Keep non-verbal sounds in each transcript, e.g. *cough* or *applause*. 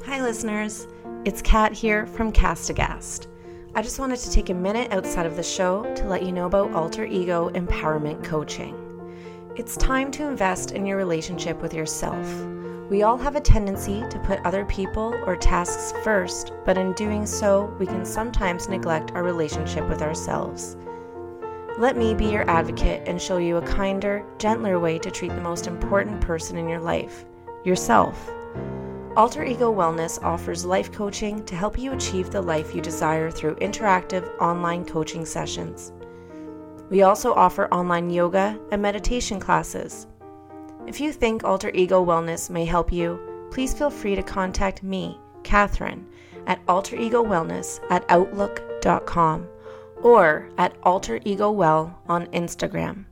Hi, listeners. It's Kat here from Cast Aghast. I just wanted to take a minute outside of the show to let you know about Alter Ego Empowerment Coaching. It's time to invest in your relationship with yourself. We all have a tendency to put other people or tasks first, but in doing so, we can sometimes neglect our relationship with ourselves. Let me be your advocate and show you a kinder, gentler way to treat the most important person in your life yourself. Alter Ego Wellness offers life coaching to help you achieve the life you desire through interactive online coaching sessions. We also offer online yoga and meditation classes. If you think Alter Ego Wellness may help you, please feel free to contact me, Catherine, at Alter Ego Wellness at Outlook.com or at Alter Ego Well on Instagram.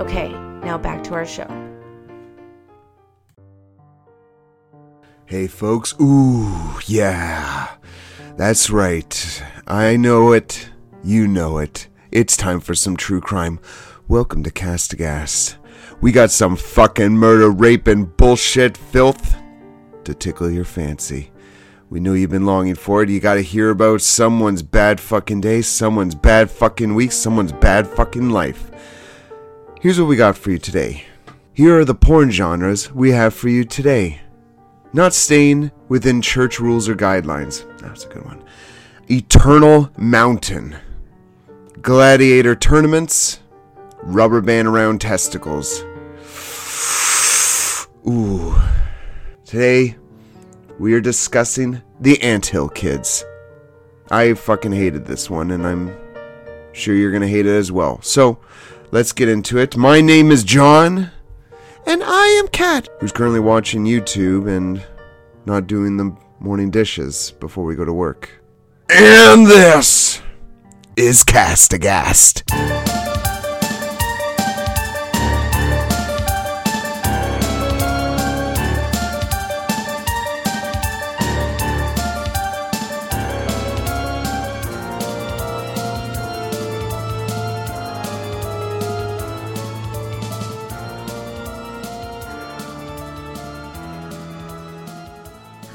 Okay, now back to our show. Hey, folks. Ooh, yeah. That's right. I know it. You know it. It's time for some true crime. Welcome to Cast Aghast. We got some fucking murder, rape, and bullshit filth to tickle your fancy. We know you've been longing for it. You gotta hear about someone's bad fucking day, someone's bad fucking week, someone's bad fucking life. Here's what we got for you today. Here are the porn genres we have for you today. Not staying within church rules or guidelines. That's a good one. Eternal Mountain. Gladiator tournaments. Rubber band around testicles. Ooh. Today, we are discussing the Anthill Kids. I fucking hated this one, and I'm sure you're gonna hate it as well. So, let's get into it. My name is John, and I am Kat, who's currently watching YouTube and not doing the morning dishes before we go to work. And this is Cast Aghast.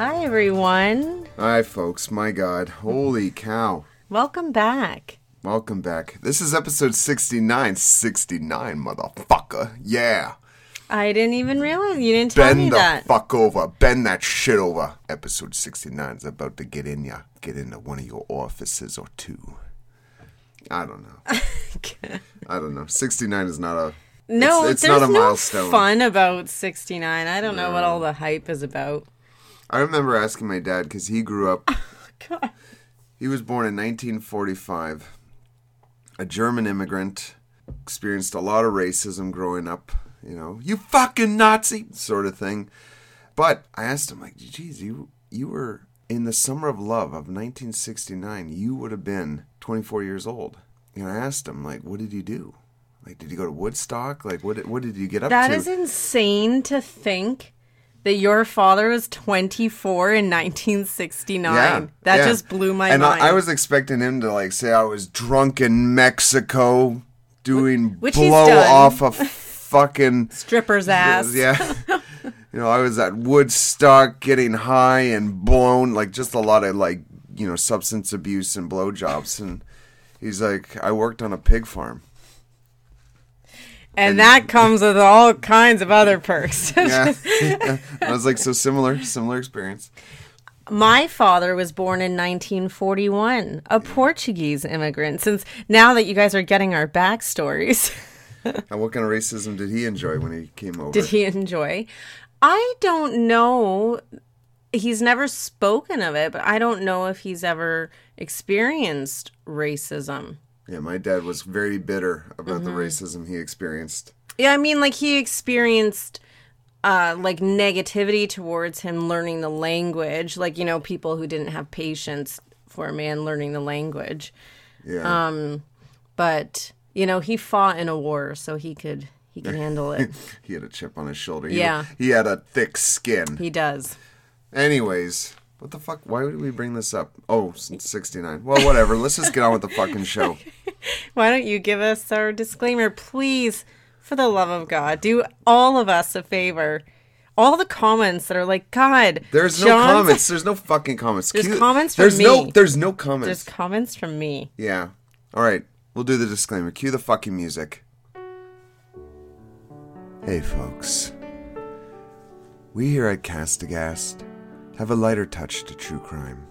Hi, everyone. Hi, folks. My God. Holy cow. Welcome back. Welcome back. This is episode 69. 69, motherfucker. Yeah. I didn't even realize you didn't tell me Bend the that. fuck over. Bend that shit over. Episode 69 is about to get in ya. Get into one of your offices or two. I don't know. *laughs* I don't know. 69 is not a. no, it's, it's there's not a no milestone. fun about 69. I don't know what all the hype is about. I remember asking my dad because he grew up. *laughs* God. He was born in 1945, a German immigrant, experienced a lot of racism growing up, you know, you fucking Nazi sort of thing. But I asked him, like, geez, you, you were in the summer of love of 1969, you would have been 24 years old. And I asked him, like, what did you do? Like, did you go to Woodstock? Like, what, did- what did you get up That to? is insane to think that your father was 24 in 1969. Yeah, that yeah. just blew my and mind. I, I was expecting him to like say I was drunk in Mexico doing Which blow off a *laughs* fucking stripper's ass. yeah. *laughs* you know, I was at Woodstock getting high and blown, like just a lot of like you know substance abuse and blowjobs, and he's like, I worked on a pig farm. And that comes with all kinds of other perks. *laughs* Yeah, *laughs* *laughs* I was like, so similar, similar experience. My father was born in 1941, a Portuguese immigrant. Since now that you guys are getting our backstories, And what kind of racism did he enjoy when he came over? did he enjoy? I don't know. He's never spoken of it, but I don't know if he's ever experienced racism. Yeah, my dad was very bitter about Mm-hmm. the racism he experienced. Yeah, I mean, like he experienced uh, like negativity towards him learning the language, like you know, people who didn't have patience for a man learning the language. Yeah. Um, but you know, he fought in a war, so he could he can *laughs* handle it. *laughs* he had a chip on his shoulder. He, Yeah. He had a thick skin. he does. Anyways, what the fuck? Why would we bring this up? Oh, since 69. Well, whatever. Let's just get on with the fucking show. *laughs* *laughs* Why don't you give us our disclaimer, please? For the love of God, do all of us a favor. All the comments that are like, God, There's no John's- comments. There's no fucking comments. There's Cue- comments from There's no. me. There's no comments. There's comments from me. Yeah. All right. We'll do the disclaimer. Cue the fucking music. Hey, folks. We here at Cast Aghast have a lighter touch to true crime.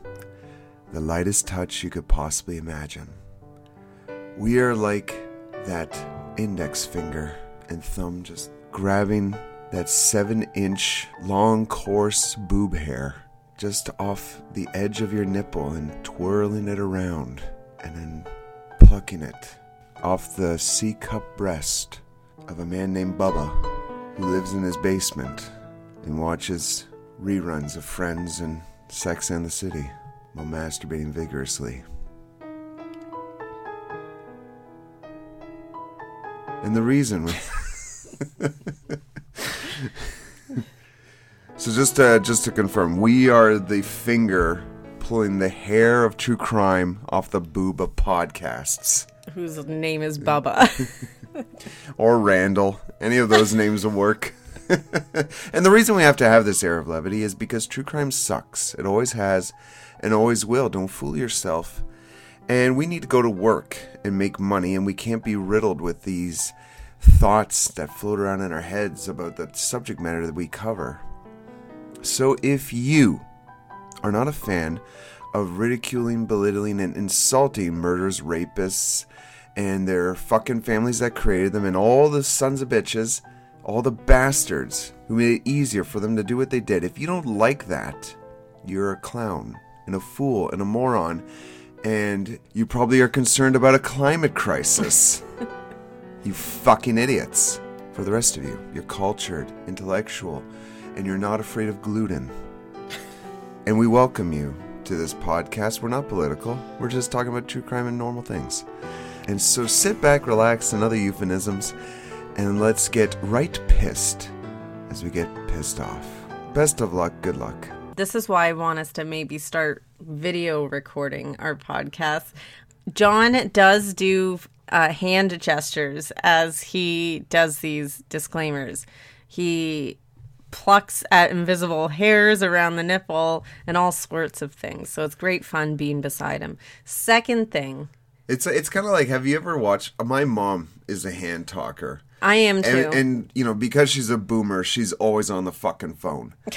The lightest touch you could possibly imagine. We are like that index finger and thumb just grabbing that seven inch long coarse boob hair just off the edge of your nipple and twirling it around and then plucking it off the C cup breast of a man named Bubba who lives in his basement and watches reruns of Friends and Sex and the City while masturbating vigorously. And the reason we *laughs* So just to just to confirm, we are the finger pulling the hair of true crime off the booba podcasts. Whose name is Bubba. *laughs* Or Randall. Any of those names will work. *laughs* and the reason we have to have this air of levity is because true crime sucks. It always has and always will. Don't fool yourself. And we need to go to work and make money, and we can't be riddled with these thoughts that float around in our heads about the subject matter that we cover. So if you are not a fan of ridiculing, belittling, and insulting murderers, rapists, and their fucking families that created them, and all the sons of bitches, all the bastards who made it easier for them to do what they did, if you don't like that, you're a clown and a fool and a moron, and you probably are concerned about a climate crisis. *laughs* you fucking idiots. For the rest of you, you're cultured, intellectual, and you're not afraid of gluten. *laughs* And we welcome you to this podcast. We're not political, we're just talking about true crime and normal things. And so sit back, relax, and other euphemisms, and let's get right pissed as we get pissed off. Best of luck, good luck. This is why I want us to maybe start video recording our podcast. John does do uh, hand gestures as he does these disclaimers. He plucks at invisible hairs around the nipple and all sorts of things. So it's great fun being beside him. Second thing, It's it's kind of like have you ever watched? My mom is a hand talker, I am too. and, and you know because she's a boomer, she's always on the fucking phone. *laughs*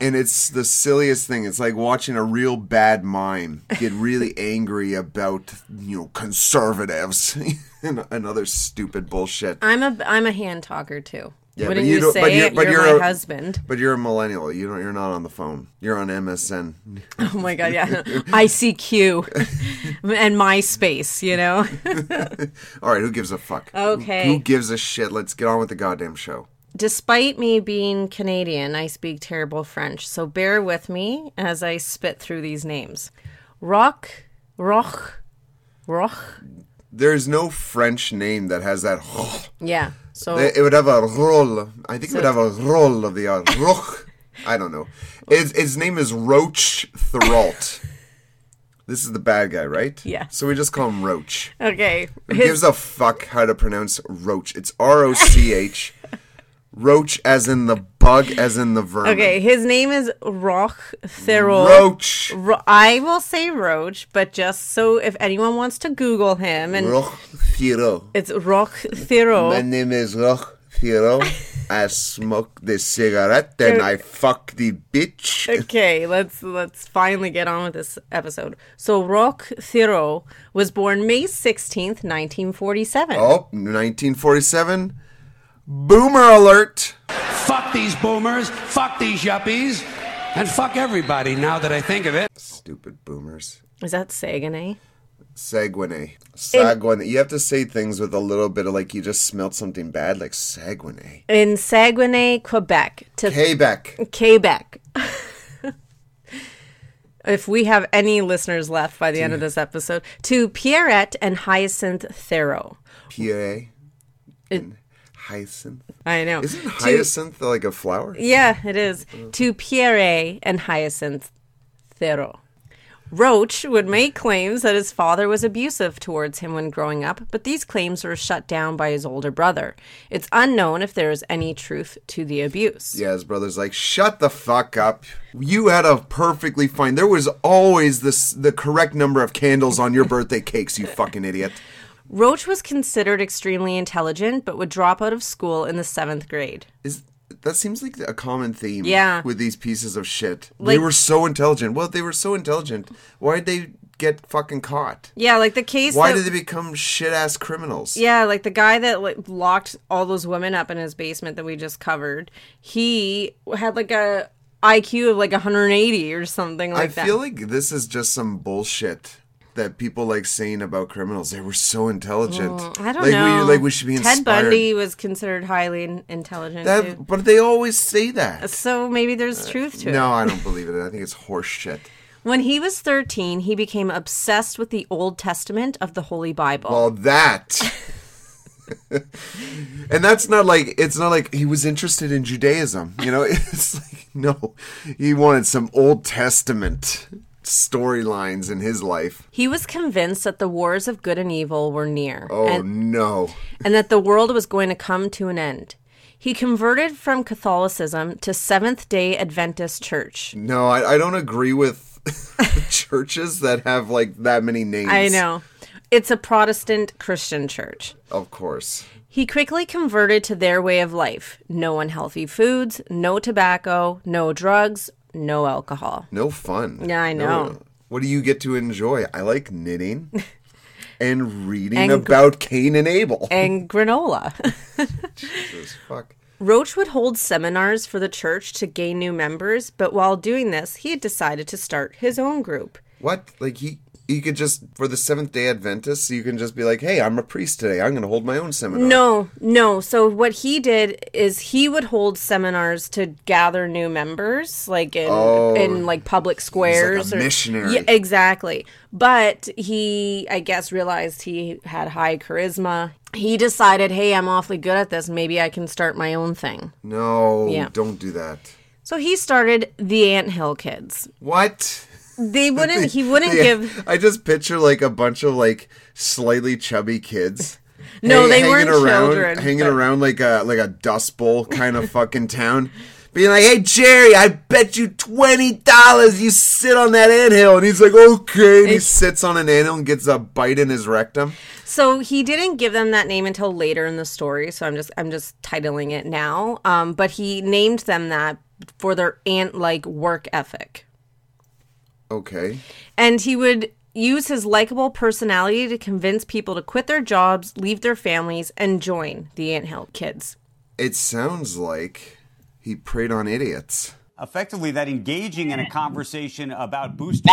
And it's the silliest thing. It's like watching a real bad mime get really *laughs* angry about, you know, conservatives *laughs* and, and other stupid bullshit. I'm a I'm a hand talker too. Yeah, but Wouldn't you, you say but you're, but You're, you're my a- husband. But you're a millennial. You don't. You're not on the phone. You're on MSN. *laughs* Oh my god, yeah. ICQ and MySpace, you know. All right. Who gives a fuck? Who- Okay. Who gives a shit? Let's get on with the goddamn show. Despite me being Canadian, I speak terrible French, so bear with me as I spit through these names. Rock, Roch, Roch. There's no French name that has that. *laughs* Yeah. So It would have a roll. I think it would have a roll of the uh, roch. I don't know. His, his name is Roach Throlt. this is the bad guy, right? Yeah. So we just call him Roach. okay. Who His, gives a fuck how to pronounce Roach? It's R O C H. *laughs* Roach as in the bug, as in the vermin. okay, his name is Roch Theriault. Roach. Ro- I will say Roach, but just so if anyone wants to Google him, and Roch Theriault. it's Roch Theriault. My name is Roch Theriault. *laughs* I smoke the cigarette and I fuck the bitch. Okay, let's let's finally get on with this episode. So Roch Theriault was born May 16th, 1947. Oh, 1947. Boomer alert. Fuck these boomers, fuck these yuppies, and fuck everybody now that I think of it. Stupid boomers. Is that Saguenay? Saguenay. Saguenay. You have to say things with a little bit of like you just smelled something bad, like Saguenay. In Saguenay, Quebec to Quebec. Quebec. *laughs* if we have any listeners left by the end of this episode, to Pierrette and Hyacinth Theriault. Pierre. It- Hyacinth. I know. Isn't To- hyacinth like a flower? Yeah, it is. Mm. To Pierre and Hyacinth Theriault. Roach would make claims that his father was abusive towards him when growing up, but these claims were shut down by his older brother. It's unknown if there is any truth to the abuse. Yeah, his brother's like, shut the fuck up. You had a perfectly fine. There was always this the correct number of candles on your birthday cakes. You fucking idiot. Roach was considered extremely intelligent, but would drop out of school in the seventh grade. Is that seems like a common theme? Yeah. With these pieces of shit, they Like- were so intelligent. Well, they were so intelligent. Why'd they get fucking caught? Yeah, like the case. Why that- did they become shit ass criminals? Yeah, like the guy that like, locked all those women up in his basement that we just covered. He had like a IQ of like 180 or something like that. I that. feel like this is just some bullshit that people like saying about criminals. They were so intelligent. Mm, I don't like know. We, like we should be Ted inspired. Bundy was considered highly in- intelligent. That, but they always say that. So maybe there's truth to it. No, I don't *laughs* believe it. I think it's horse shit. When he was 13, he became obsessed with the Old Testament of the Holy Bible. Well, that. *laughs* *laughs* and that's not like it's not like he was interested in Judaism. You know, it's like no, he wanted some Old Testament storylines in his life. he was convinced that the wars of good and evil were near. Oh and, no. and that the world was going to come to an end. He converted from Catholicism to Seventh day Adventist Church. No, I, I don't agree with *laughs* churches that have like that many names. I know. It's a Protestant Christian church. Of course. He quickly converted to their way of life no unhealthy foods, no tobacco, no drugs, no alcohol. No fun. Yeah, I know. No- what do you get to enjoy? I like knitting *laughs* and reading And gr- about Cain and Abel. And *laughs* granola. Jesus, fuck. Roach would hold seminars for the church to gain new members, but while doing this, he had decided to start his own group. What? Like he you could just for the Seventh Day Adventists, you can just be like, "Hey, I'm a priest today. I'm going to hold my own seminar." No, no. So what he did is he would hold seminars to gather new members, like in oh. in like public squares. missionary. Yeah, exactly. But he, I guess, realized he had high charisma. He decided, hey, I'm awfully good at this. Maybe I can start my own thing. No, Yeah. don't do that. So he started the Ant Hill Kids. What? They *laughs* wouldn't. He wouldn't give. I just picture like a bunch of like slightly chubby kids. *laughs* No, they weren't around, children, Hanging but- around like a like a dust bowl kind of fucking town. Being like, hey Jerry, I bet you twenty dollars you sit on that anthill, and he's like, okay, and he sits on an anthill and gets a bite in his rectum. So he didn't give them that name until later in the story. So I'm just I'm just titling it now. Um, but he named them that for their ant-like work ethic, Okay, and he would use his likable personality to convince people to quit their jobs, leave their families, and join the Ant Hill Kids. it sounds like he preyed on idiots. effectively that engaging in a conversation about boosters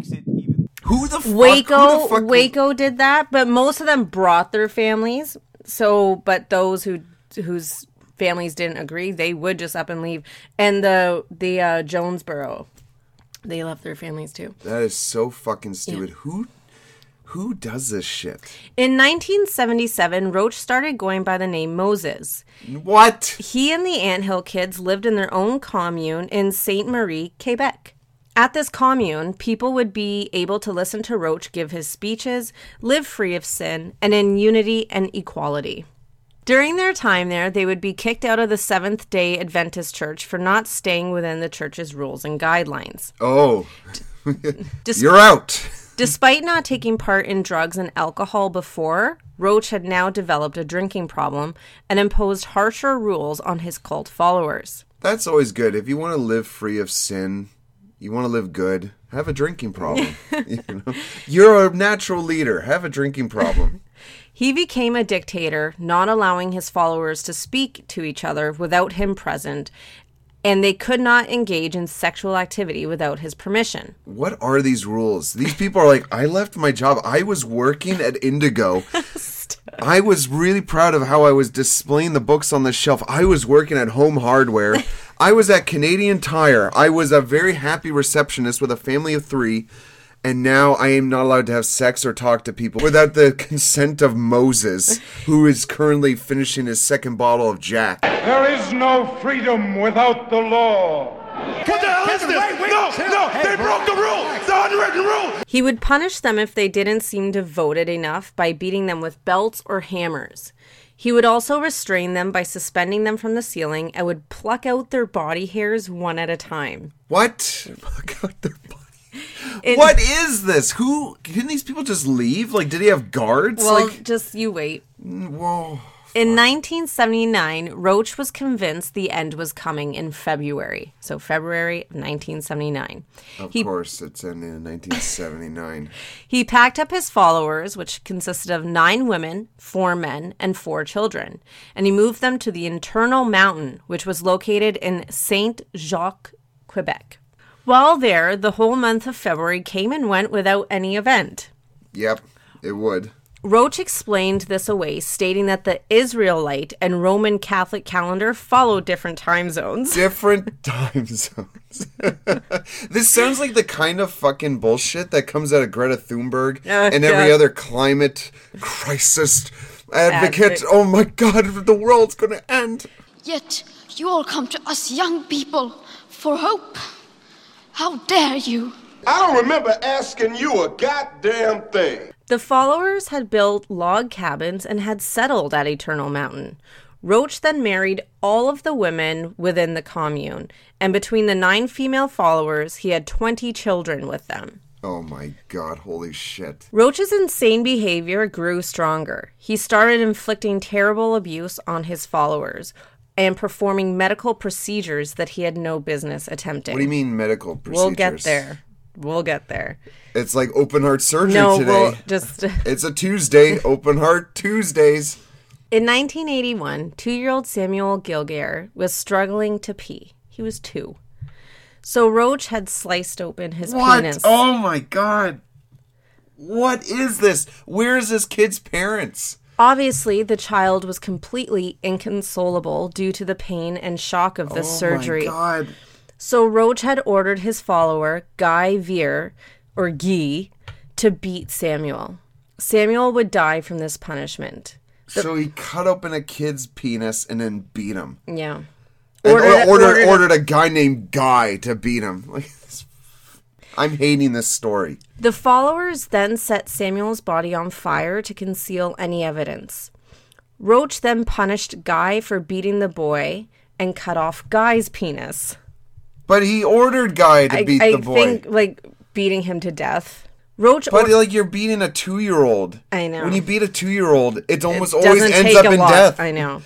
makes it even Who the fuck? Waco the fuck Waco did that, but most of them brought their families. So, but those who whose families didn't agree, they would just up and leave. And the the uh, Jonestown, they left their families too. That is so fucking stupid. Who who does this shit? In 1977, Roach started going by the name Moses. What? He and the Anthill kids lived in their own commune in Sainte Marie, Quebec. At this commune, people would be able to listen to Roach give his speeches, live free of sin, and in unity and equality. During their time there, they would be kicked out of the Seventh day Adventist Church for not staying within the church's rules and guidelines. Oh, *laughs* Dis- you're out. Despite not taking part in drugs and alcohol before, Roach had now developed a drinking problem and imposed harsher rules on his cult followers. That's always good. If you want to live free of sin, you want to live good, have a drinking problem. *laughs* *laughs* you know? You're a natural leader. Have a drinking problem. He became a dictator, not allowing his followers to speak to each other without him present, and they could not engage in sexual activity without his permission. What are these rules? These people are like, I left my job. I was working at Indigo. *laughs* I was really proud of how I was displaying the books on the shelf. I was working at Home Hardware. *laughs* I was at Canadian Tire. I was a very happy receptionist with a family of three. And now I am not allowed to have sex or talk to people without the consent of Moses, who is currently finishing his second bottle of Jack. There is no freedom without the law. What the hell is this? Wait, No, no, they broke the rule. The unwritten rule. He would punish them if they didn't seem devoted enough by beating them with belts or hammers. He would also restrain them by suspending them from the ceiling and would pluck out their body hairs one at a time. What? *laughs* Look out their body. *laughs* What is this? Who can these people just leave? Like, did he have guards? Well, like, just you wait. Mm, whoa. In 1979, Roach was convinced the end was coming in February. So, February of 1979. Of He- course, it's in, in 1979. *laughs* He packed up his followers, which consisted of nine women, four men, and four children, and he moved them to the Eternal Mountain, which was located in Saint Jacques, Quebec. While there, the whole month of February came and went without any event. yep, it would. Roach explained this away, stating that the Israelite and Roman Catholic calendar follow different time zones. Different *laughs* time zones. *laughs* this sounds like the kind of fucking bullshit that comes out of Greta Thunberg Oh, and every God. other climate crisis advocate. Advocate. Oh my god, the world's gonna end. Yet you all come to us young people for hope. How dare you? I don't remember asking you a goddamn thing. The followers had built log cabins and had settled at Eternal Mountain. Roach then married all of the women within the commune, and between the nine female followers, he had 20 children with them. Oh my god, holy shit. Roach's insane behavior grew stronger. He started inflicting terrible abuse on his followers and performing medical procedures that he had no business attempting. What do you mean medical procedures? We'll get there. We'll get there. It's like open heart surgery No, today. we'll just. *laughs* It's a Tuesday, open heart Tuesdays. In 1981, two year old Samuel Giguère was struggling to pee. He was two. So Roach had sliced open his What? penis. Oh my god. What is this? Where's this kid's parents? Obviously, the child was completely inconsolable due to the pain and shock of this surgery. Oh my god. So Roach had ordered his follower, Guy Veer, or Guy, to beat Samuel. Samuel would die from this punishment. So he cut open a kid's penis and then beat him. Yeah. And Ordered- ordered, ordered, ordered- ordered a guy named Guy to beat him. *laughs* Like, I'm hating this story. The followers then set Samuel's body on fire to conceal any evidence. Roach then punished Guy for beating the boy and cut off Guy's penis. But he ordered Guy to I, beat I the boy. I think like beating him to death. Roach but or- like you're beating a two year old. I know. When you beat a two year old, it almost it always ends up in lot. death. I know.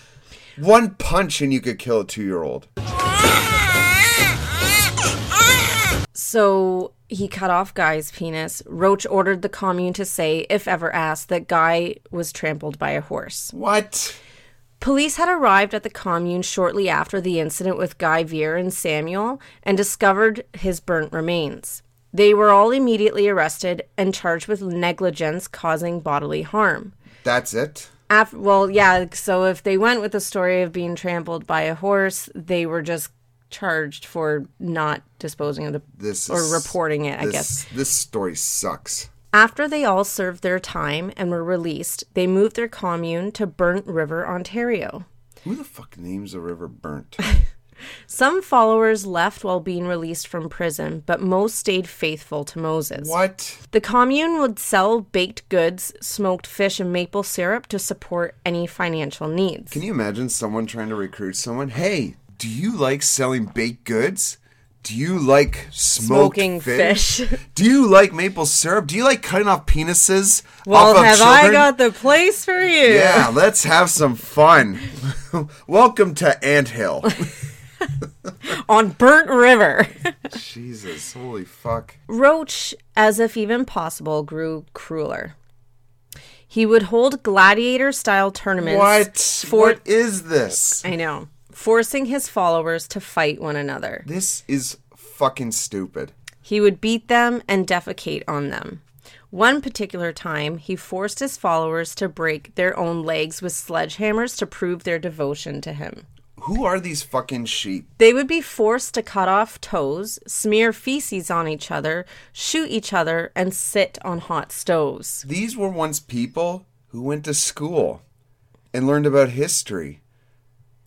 One punch and you could kill a two year old. So he cut off Guy's penis. Roach ordered the commune to say, if ever asked, that Guy was trampled by a horse. What? Police had arrived at the commune shortly after the incident with Guy Veer and Samuel and discovered his burnt remains. They were all immediately arrested and charged with negligence causing bodily harm. That's it? Af well, yeah, so if they went with the story of being trampled by a horse, they were just charged for not disposing of the This or is- reporting it, I this- guess. This story sucks. After they all served their time and were released, they moved their commune to Burnt River, Ontario. Who the fuck names a river burnt? *laughs* Some followers left while being released from prison, but most stayed faithful to Moses. what? The commune would sell baked goods, smoked fish, and maple syrup to support any financial needs. Can you imagine someone trying to recruit someone? Hey, do you like selling baked goods? Do you like Smoking fish? fish. *laughs* Do you like maple syrup? Do you like cutting off penises? well, off of have I got the place for you? Yeah, let's have some fun. *laughs* Welcome to Ant Hill. *laughs* On Burnt River. Jesus, holy fuck. Roach, as if even possible, grew crueler. He would hold gladiator style tournaments. What? For, what is this? I know. Forcing his followers to fight one another. This is fucking stupid. He would beat them and defecate on them. One particular time, he forced his followers to break their own legs with sledgehammers to prove their devotion to him. Who are these fucking sheep? They would be forced to cut off toes, smear feces on each other, shoot each other, and sit on hot stoves. These were once people who went to school and learned about history.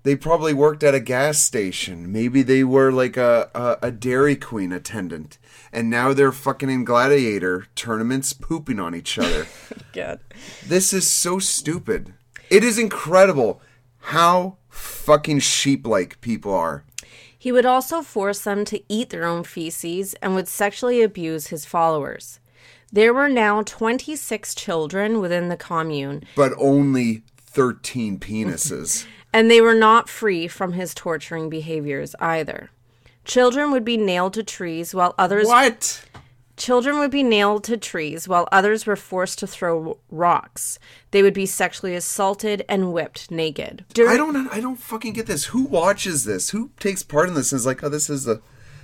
They probably worked at a gas station. Maybe they were like a, a, a Dairy Queen attendant. And now they're fucking in gladiator tournaments pooping on each other. *laughs* God. this is so stupid. It is incredible how fucking sheep like people are. He would also force them to eat their own feces and would sexually abuse his followers. There were now 26 children within the commune, But only 13 penises. *laughs* and they were not free from his torturing behaviors either. Children would be nailed to trees while others what? children would be nailed to trees while others were forced to throw rocks. They would be sexually assaulted and whipped naked. During- I don't I don't fucking get this. Who watches this? Who takes part in this and is like, "Oh, this is a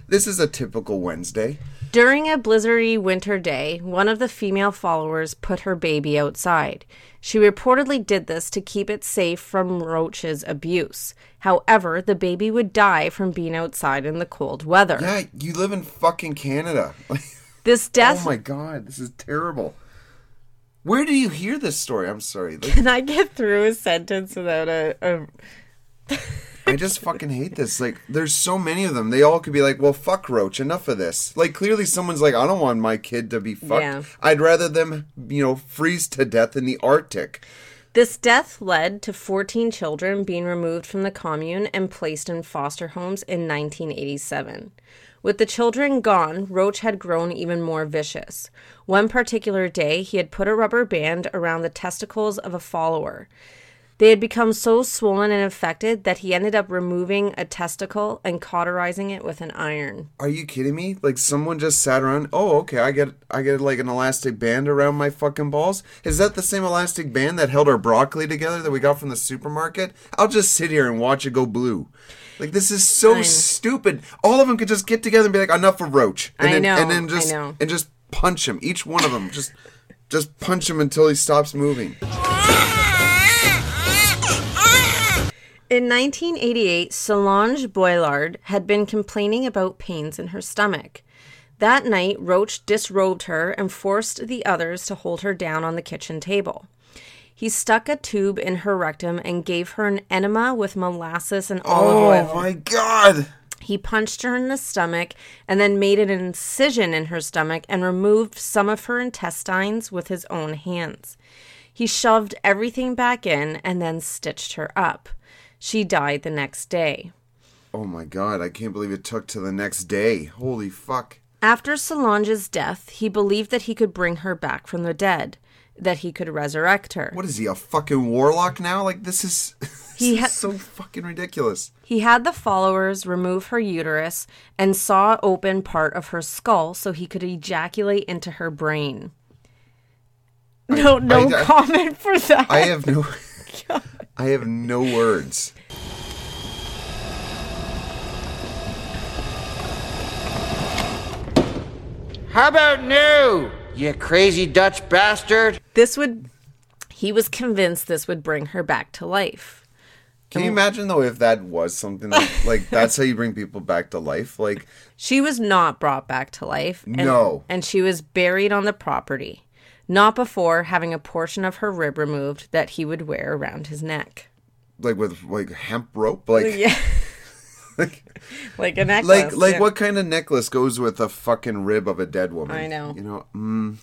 this is a typical Wednesday." During a blizzardy winter day, one of the female followers put her baby outside. She reportedly did this to keep it safe from Roach's abuse. However, the baby would die from being outside in the cold weather. Yeah, you live in fucking Canada. *laughs* This death. oh my god, this is terrible. Where do you hear this story? I'm sorry. Can I get through a sentence without a, a I just fucking hate this. Like, there's so many of them. They all could be like, well, fuck Roach, enough of this. Like, clearly someone's like, I don't want my kid to be fucked. Yeah. I'd rather them, you know, freeze to death in the Arctic. This death led to 14 children being removed from the commune and placed in foster homes in 1987. With the children gone, Roach had grown even more vicious. One particular day, he had put a rubber band around the testicles of a follower. They had become so swollen and infected that he ended up removing a testicle and cauterizing it with an iron. Are you kidding me? Like someone just sat around. Oh, okay. I get, I get like an elastic band around my fucking balls. Is that the same elastic band that held our broccoli together that we got from the supermarket? I'll just sit here and watch it go blue. Like this is so stupid. All of them could just get together and be like, enough of Roach, and I then, know, and then I just know. and just punch him. Each one of them, just just punch him until he stops moving. Ah! In 1988, Solange Boilard had been complaining about pains in her stomach. That night, Roach disrobed her and forced the others to hold her down on the kitchen table. He stuck a tube in her rectum and gave her an enema with molasses and olive Oh oil. Oh my god! He punched her in the stomach and then made an incision in her stomach and removed some of her intestines with his own hands. He shoved everything back in and then stitched her up. She died the next day. Oh my god! I can't believe it took to the next day. Holy fuck! After Solange's death, he believed that he could bring her back from the dead, that he could resurrect her. What is he, a fucking warlock now? Like this is, *laughs* this He is so fucking ridiculous. He had the followers remove her uterus and saw open part of her skull so he could ejaculate into her brain. No, no I- I- comment for that. I have no, *laughs* *laughs* I have no words. How about new, you crazy Dutch bastard? this would. He was convinced this would bring her back to life. Can you imagine though if that was something like, like *laughs* that's how you bring people back to life? Like She was not brought back to life. And, No. And she was buried on the property, not before having a portion of her rib removed that he would wear around his neck. like with like hemp rope, like Yeah. *laughs* like Like a necklace. like, like yeah. what kind of necklace goes with a fucking rib of a dead woman? I know. You know, mm,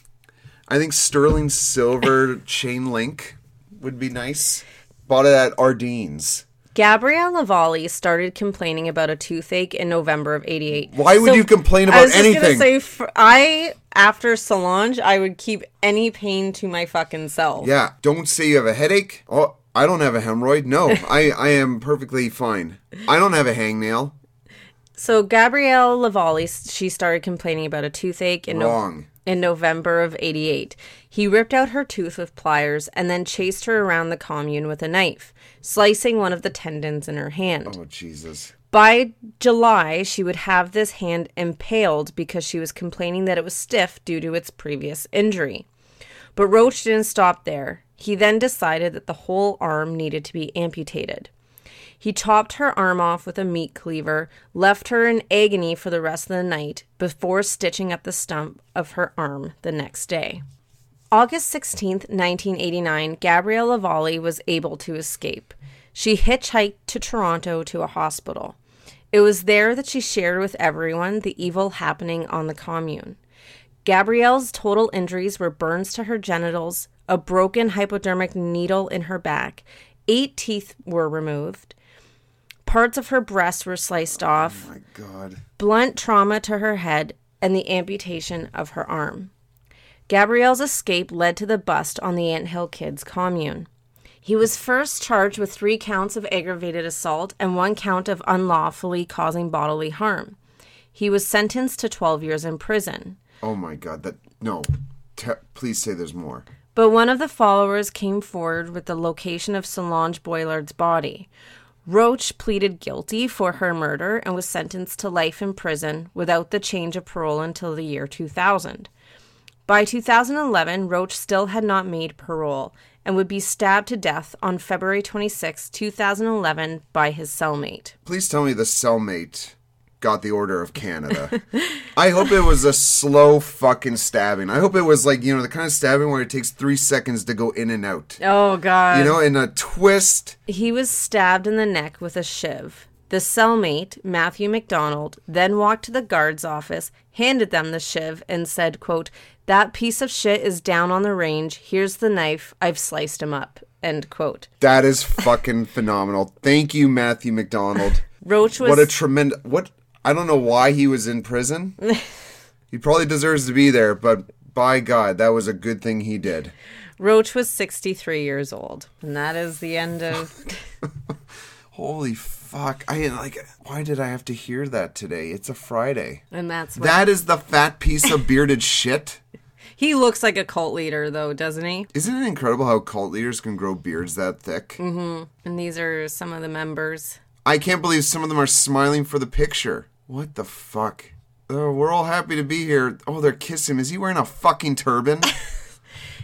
I think sterling silver chain link would be nice. Bought it at Ardene's. Gabrielle Lavallee started complaining about a toothache in November of 88. Why would you complain I about was just anything? Gonna say, I, after Solange, I would keep any pain to my fucking self. Yeah, don't say you have a headache. Oh, I don't have a hemorrhoid. No, *laughs* I, I am perfectly fine. I don't have a hangnail. So Gabrielle Lavallee, she started complaining about a toothache in, No- in November of 88. He ripped out her tooth with pliers and then chased her around the commune with a knife, slicing one of the tendons in her hand. Oh Jesus. By July, she would have this hand impaled because she was complaining that it was stiff due to its previous injury. But Roach didn't stop there. He then decided that the whole arm needed to be amputated. He chopped her arm off with a meat cleaver, left her in agony for the rest of the night before stitching up the stump of her arm the next day. August 16, 1989, Gabrielle Lavallee was able to escape. She hitchhiked to Toronto to a hospital. It was there that she shared with everyone the evil happening on the commune. Gabrielle's total injuries were burns to her genitals, a broken hypodermic needle in her back, eight teeth were removed, parts of her breast were sliced off, oh My God. blunt trauma to her head, and the amputation of her arm. Gabrielle's escape led to the bust on the Ant Hill Kids commune. He was first charged with three counts of aggravated assault and one count of unlawfully causing bodily harm. He was sentenced to 12 years in prison. Oh my God. That no. Te- please say there's more. But one of the followers came forward with the location of Solange Boilard's body. Roach pleaded guilty for her murder and was sentenced to life in prison without the change of parole until the year 2000. By 2011, Roach still had not made parole and would be stabbed to death on February 26, 2011, by his cellmate. Please tell me the cellmate got the Order of Canada. *laughs* I hope it was a slow fucking stabbing. I hope it was like, you know, the kind of stabbing where it takes three seconds to go in and out. Oh, God. You know, in a twist. He was stabbed in the neck with a shiv. The cellmate, Matthew McDonald, then walked to the guard's office, handed them the shiv, and said, quote, That piece of shit is down on the range. Here's the knife. I've sliced him up. End quote. That is fucking *laughs* phenomenal. Thank you, Matthew McDonald. Roach was What a tremendous. What? I don't know why he was in prison. *laughs* he probably deserves to be there, but by God, that was a good thing he did. Roach was 63 years old. And that is the end of *laughs* Holy fuck! I like. Why did I have to hear that today? It's a Friday. and that's what That is the fat piece of bearded *laughs* shit. he looks like a cult leader though, doesn't he? Isn't it incredible how cult leaders can grow beards that thick? Mm-hmm. And these are some of the members. I can't believe some of them are smiling for the picture. What the fuck? Oh, we're all happy to be here. Oh, they're kissing. Is he wearing a fucking turban? *laughs*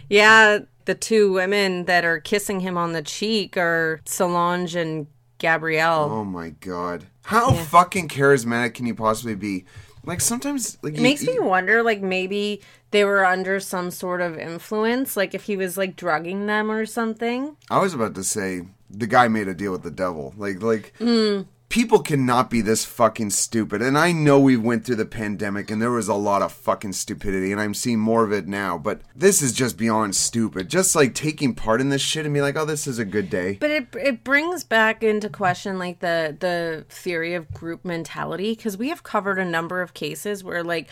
Yeah, the two women that are kissing him on the cheek are Solange and Gabrielle. oh my god. How fucking charismatic can you possibly be? Like sometimes like It you- makes me you- wonder, like maybe they were under some sort of influence, like if he was like drugging them or something. I was about to say the guy made a deal with the devil. Like like Hmm. People cannot be this fucking stupid. And I know we went through the pandemic and there was a lot of fucking stupidity and I'm seeing more of it now, but this is just beyond stupid. Just like taking part in this shit and be like, "Oh, this is a good day." But it it brings back into question like the the theory of group mentality because we have covered a number of cases where like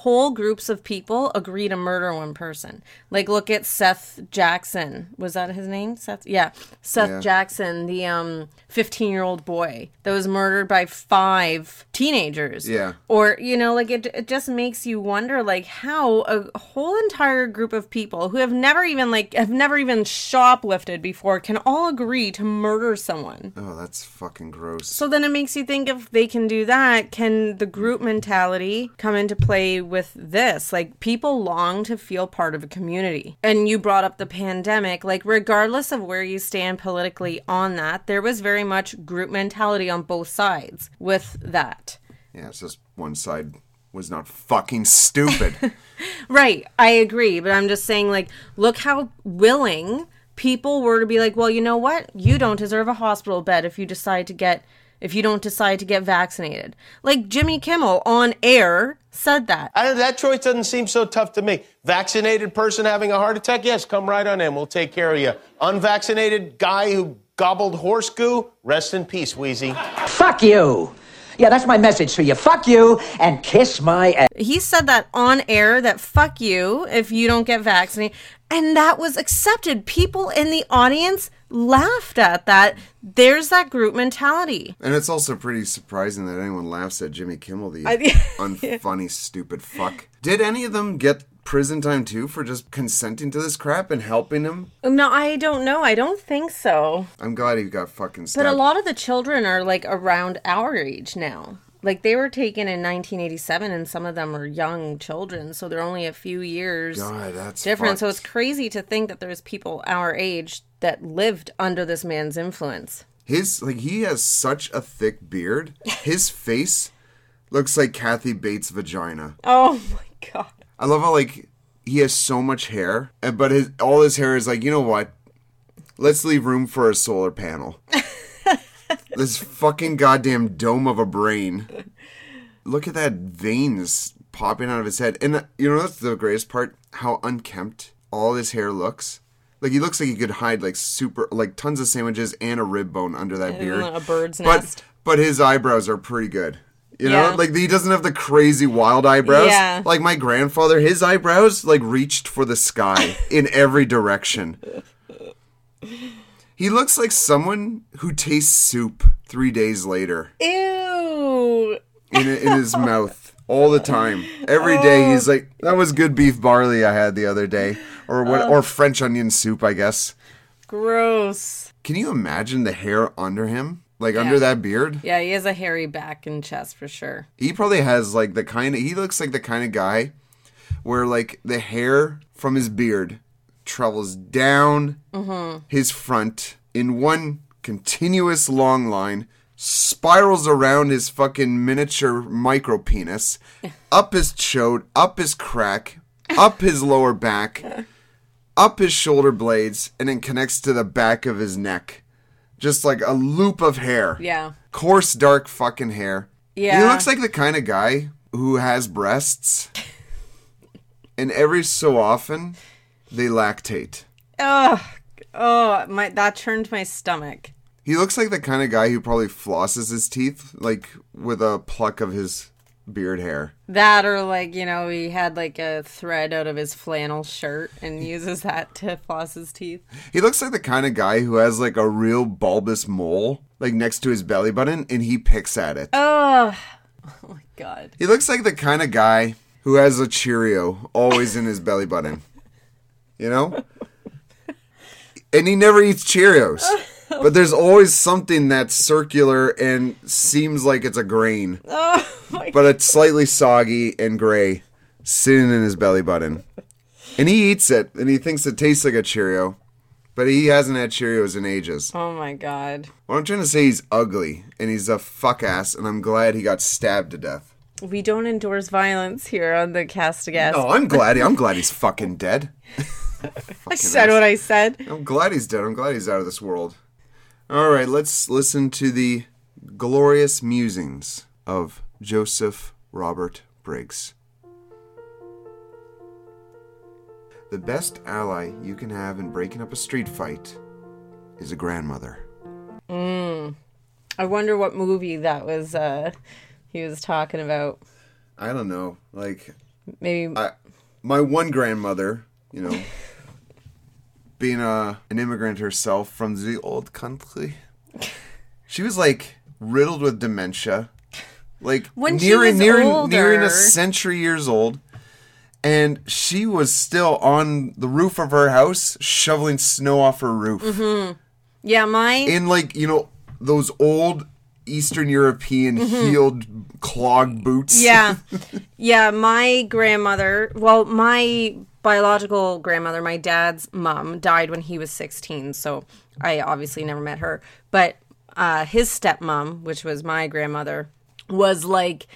whole groups of people agree to murder one person. Like look at Seth Jackson. Was that his name? Seth Yeah. Seth Yeah. Jackson, the um 15-year-old boy that was murdered by five teenagers. Yeah. Or you know like it it just makes you wonder like how a whole entire group of people who have never even like have never even shoplifted before can all agree to murder someone. Oh, that's fucking gross. So then it makes you think if they can do that, can the group mentality come into play with this? Like people long to feel part of a community. And you brought up the pandemic, like regardless of where you stand politically on that, there was very much group mentality on both sides with that. yeah, it's just one side was not fucking stupid. *laughs* Right, I agree, but I'm just saying like look how willing people were to be like, "Well, you know what? You don't deserve a hospital bed if you decide to get if you don't decide to get vaccinated." Like Jimmy Kimmel on air said that. I, that choice doesn't seem so tough to me. Vaccinated person having a heart attack, yes, come right on in. We'll take care of you. Unvaccinated guy who gobbled horse goo, rest in peace, Wheezy. Fuck you. Yeah, that's my message to you. Fuck you and kiss my ass. He said that on air that fuck you if you don't get vaccinated. And that was accepted. People in the audience laughed at that. There's that group mentality. and it's also pretty surprising that anyone laughs at Jimmy Kimmel, the I- *laughs* unfunny, stupid fuck. Did any of them get prison time too for just consenting to this crap and helping him? No, I don't know. I don't think so. I'm glad he got fucking But a lot of the children are like around our age now. Like they were taken in 1987, and some of them are young children, so they're only a few years God, that's different. So it's crazy to think that there's people our age that lived under this man's influence. His like he has such a thick beard. His face looks like Kathy Bates' vagina. *laughs* Oh my god! I love how like he has so much hair, and but his all his hair is like you know what? Let's leave room for a solar panel. *laughs* this fucking goddamn dome of a brain. Look at that veins popping out of his head. And uh, you know that's the greatest part? How unkempt all his hair looks. Like he looks like he could hide like super like tons of sandwiches and a rib bone under that beard. a bird's but, nest. But his eyebrows are pretty good. You know, Yeah. like he doesn't have the crazy wild eyebrows. Yeah. Like my grandfather, his eyebrows like reached for the sky *laughs* in every direction. He looks like someone who tastes soup three days later Ew. in, in his *laughs* mouth all the time. Every day oh. he's like, "That was good beef barley I had the other day," or what, or French onion soup, I guess. Gross. Can you imagine the hair under him, like under that beard? Yeah, he has a hairy back and chest for sure. He probably has like the kind of he looks like the kind of guy where like the hair from his beard travels down mm-hmm. his front in one continuous long line, spirals around his fucking miniature micro penis, *laughs* up his chode, up his crack, up his lower back, *laughs* up his shoulder blades, and then connects to the back of his neck. Just like a loop of hair Yeah. coarse, dark fucking hair. Yeah. He looks like the kind of guy who has breasts, and every so often they lactate. Ugh. Oh, my that turned my stomach. He looks like the kind of guy who probably flosses his teeth, like with a pluck of his beard hair. That or like, you know, he had like a thread out of his flannel shirt and *laughs* uses that to floss his teeth. He looks like the kind of guy who has like a real bulbous mole, like next to his belly button, and he picks at it. Oh, *laughs* oh my god. He looks like the kind of guy who has a Cheerio always in his belly button. You know? *laughs* And he never eats Cheerios. *laughs* But there's always something that's circular and seems like it's a grain. *laughs* Oh but it's slightly soggy and gray sitting in his belly button. And he eats it and he thinks it tastes like a Cheerio. But he hasn't had Cheerios in ages. Oh my god. What I'm trying to say he's ugly and he's a fuck ass and I'm glad he got stabbed to death. We don't endorse violence here on the cast again. Oh, I'm glad. I'm glad he's fucking dead. *laughs* I said what I said. I'm glad he's dead. I'm glad he's out of this world. All right, let's listen to the glorious musings of Joseph Robert Briggs. The best ally you can have in breaking up a street fight is a grandmother. I wonder what movie that was uh he was talking about. I don't know. Like Maybe I, my one grandmother, you know, being a an immigrant herself from the old country, she was like riddled with dementia, like When she nearing was nearing nearing a century years old, and she was still on the roof of her house shoveling snow off her roof Mm-hmm. Yeah, mine in like you know those old Eastern European heeled clog boots. Mm-hmm. Yeah. *laughs* yeah, my grandmother, well, my biological grandmother, my dad's mom, died when he was 16, so I obviously never met her. But uh, his stepmom, which was my grandmother, was like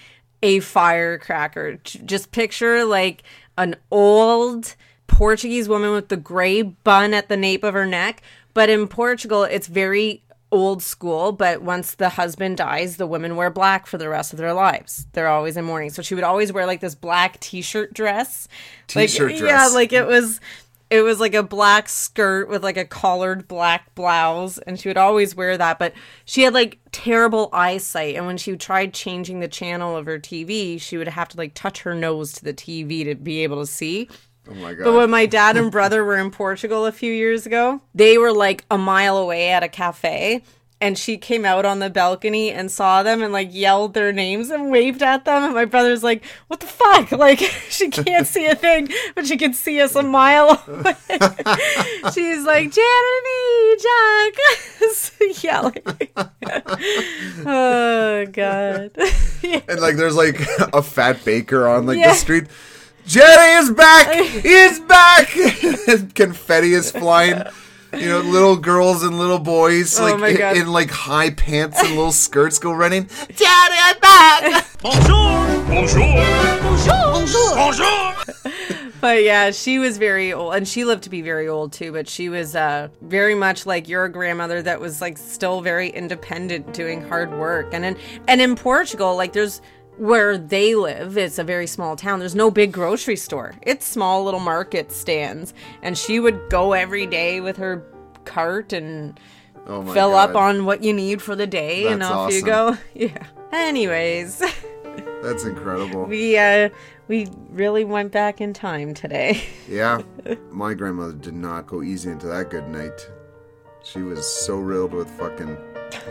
a firecracker. Just picture like an old Portuguese woman with the gray bun at the nape of her neck. But in Portugal, it's very old school, but once the husband dies, the women wear black for the rest of their lives. They're always in mourning. So she would always wear like this black t-shirt dress. T-shirt like, dress. Yeah, like it was it was like a black skirt with like a collared black blouse and she would always wear that, but she had like terrible eyesight and when she tried changing the channel of her TV, she would have to like touch her nose to the TV to be able to see. Oh my god. But when my dad and *laughs* brother were in Portugal a few years ago, they were like a mile away at a cafe. And she came out on the balcony and saw them and like yelled their names and waved at them. And my brother's like, What the fuck? *laughs* Like, *laughs* she can't see a thing, but she can see us a mile away. She's like, Jeremy, Jack, yelling. oh, God. and like there's like a fat baker on like Yeah. the street. Jerry is back! *laughs* He's back! *laughs* Confetti is flying. You know, little girls and little boys Oh like my in, in, like high pants and little skirts go running. *laughs* Daddy, I'm back! Bonjour! Bonjour! Bonjour! Bonjour! but yeah, she was very old, and she lived to be very old too. But she was uh, very much like your grandmother, that was like still very independent, doing hard work. And in and in Portugal, like there's where they live, it's a very small town. There's no big grocery store. It's small little market stands, and she would go every day with her cart and Oh fill God. up on what you need for the day, and That's off you go. *laughs* Yeah. Anyways, That's incredible. we uh we really went back in time today. *laughs* Yeah, my grandmother did not go easy into that good night. She was so riddled with fucking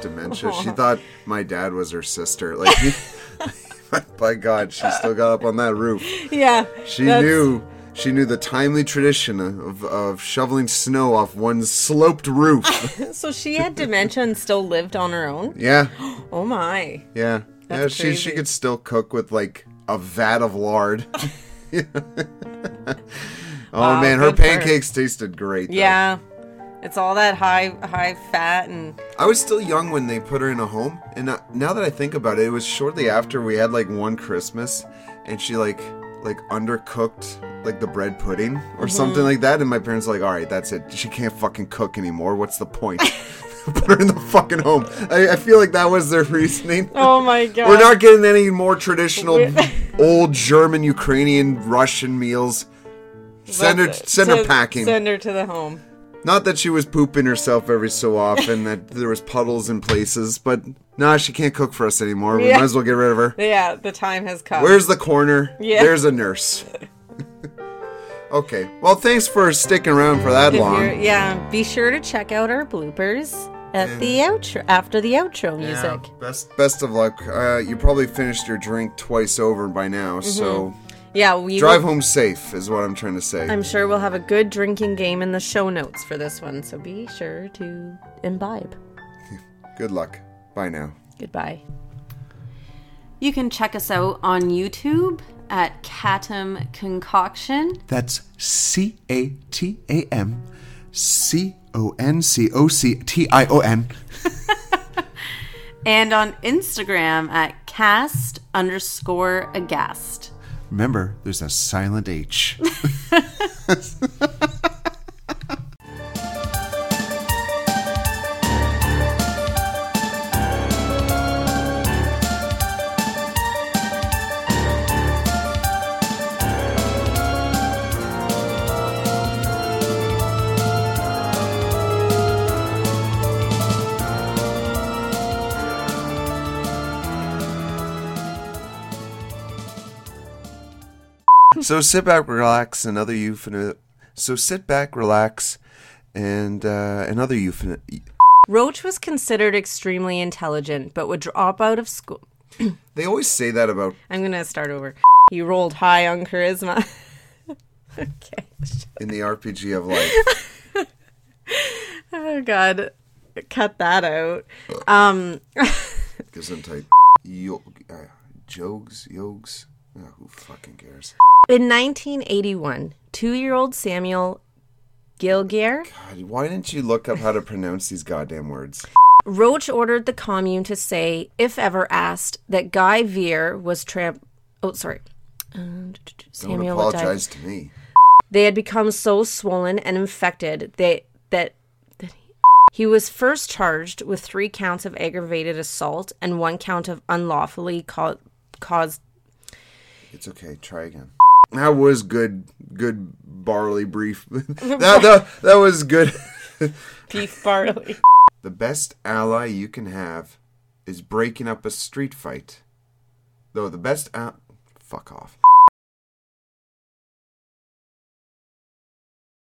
dementia. She *laughs* thought my dad was her sister. Like, he, *laughs* by God, she still got up on that roof. yeah. She that's- knew. She knew the timely tradition of, of shoveling snow off one sloped roof. *laughs* So she had dementia and still lived on her own. yeah, *gasps* Oh my. yeah, yeah. That's She she crazy. could still cook with like a vat of lard. *laughs* oh Wow, man, her good for her. pancakes tasted great. though. Yeah. It's all that high high fat and I was still young when they put her in a home, and uh, now that I think about it, it was shortly after we had like one Christmas, and she like like undercooked like the bread pudding or something like that, and my parents were like, all right, that's it. She can't fucking cook anymore. What's the point? *laughs* put her in the fucking home. I, I feel like that was their reasoning. *laughs* Oh my god. *laughs* We're not getting any more traditional old German, Ukrainian, Russian meals. Send her, it. send her packing. Send her to the home. Not that she was pooping herself every so often, that *laughs* there was puddles in places, but nah, she can't cook for us anymore. We Yeah. might as well get rid of her. Yeah, the time has come. Where's the corner? Yeah. There's a nurse. *laughs* okay. Well, thanks for sticking around for that If long. you're- yeah, be sure to check out our bloopers at the outro after the outro music. Yeah, best best of luck. Uh, you probably finished your drink twice over by now, so Yeah, we drive will- home safe is what I'm trying to say. I'm sure we'll have a good drinking game in the show notes for this one, so be sure to imbibe. *laughs* Good luck. Bye now. Goodbye. You can check us out on YouTube at Catam Concoction. That's C A T A M C O N C O C T I O N. *laughs* and on Instagram at cast underscore aghast. Remember, there's a silent H. *laughs* *laughs* so sit back, relax, another euphemism. So sit back, relax, and uh, another euphemism. Roch was considered extremely intelligent, but would drop out of school. *clears throat* They always say that about I'm gonna start over. He rolled high on charisma. *laughs* okay. in the RPG of life. *laughs* Oh god. Cut that out. Um *laughs* Gesundheit. Yo- uh, jogs, yogs. Oh, who fucking cares? In 1981, two-year-old Samuel Giguère God, why didn't you look up how to pronounce these goddamn words? Roch ordered the commune to say, if ever asked, that Guy Veer was tramp. Oh, sorry. Um, Don't Samuel apologize to me. They had become so swollen and infected they, that that he, he was first charged with three counts of aggravated assault and one count of unlawfully ca- caused. It's okay. Try again. That was good. Good barley brief. *laughs* *laughs* that, that that was good. *laughs* Beef barley. the best ally you can have is breaking up a street fight. Though the best al- fuck off.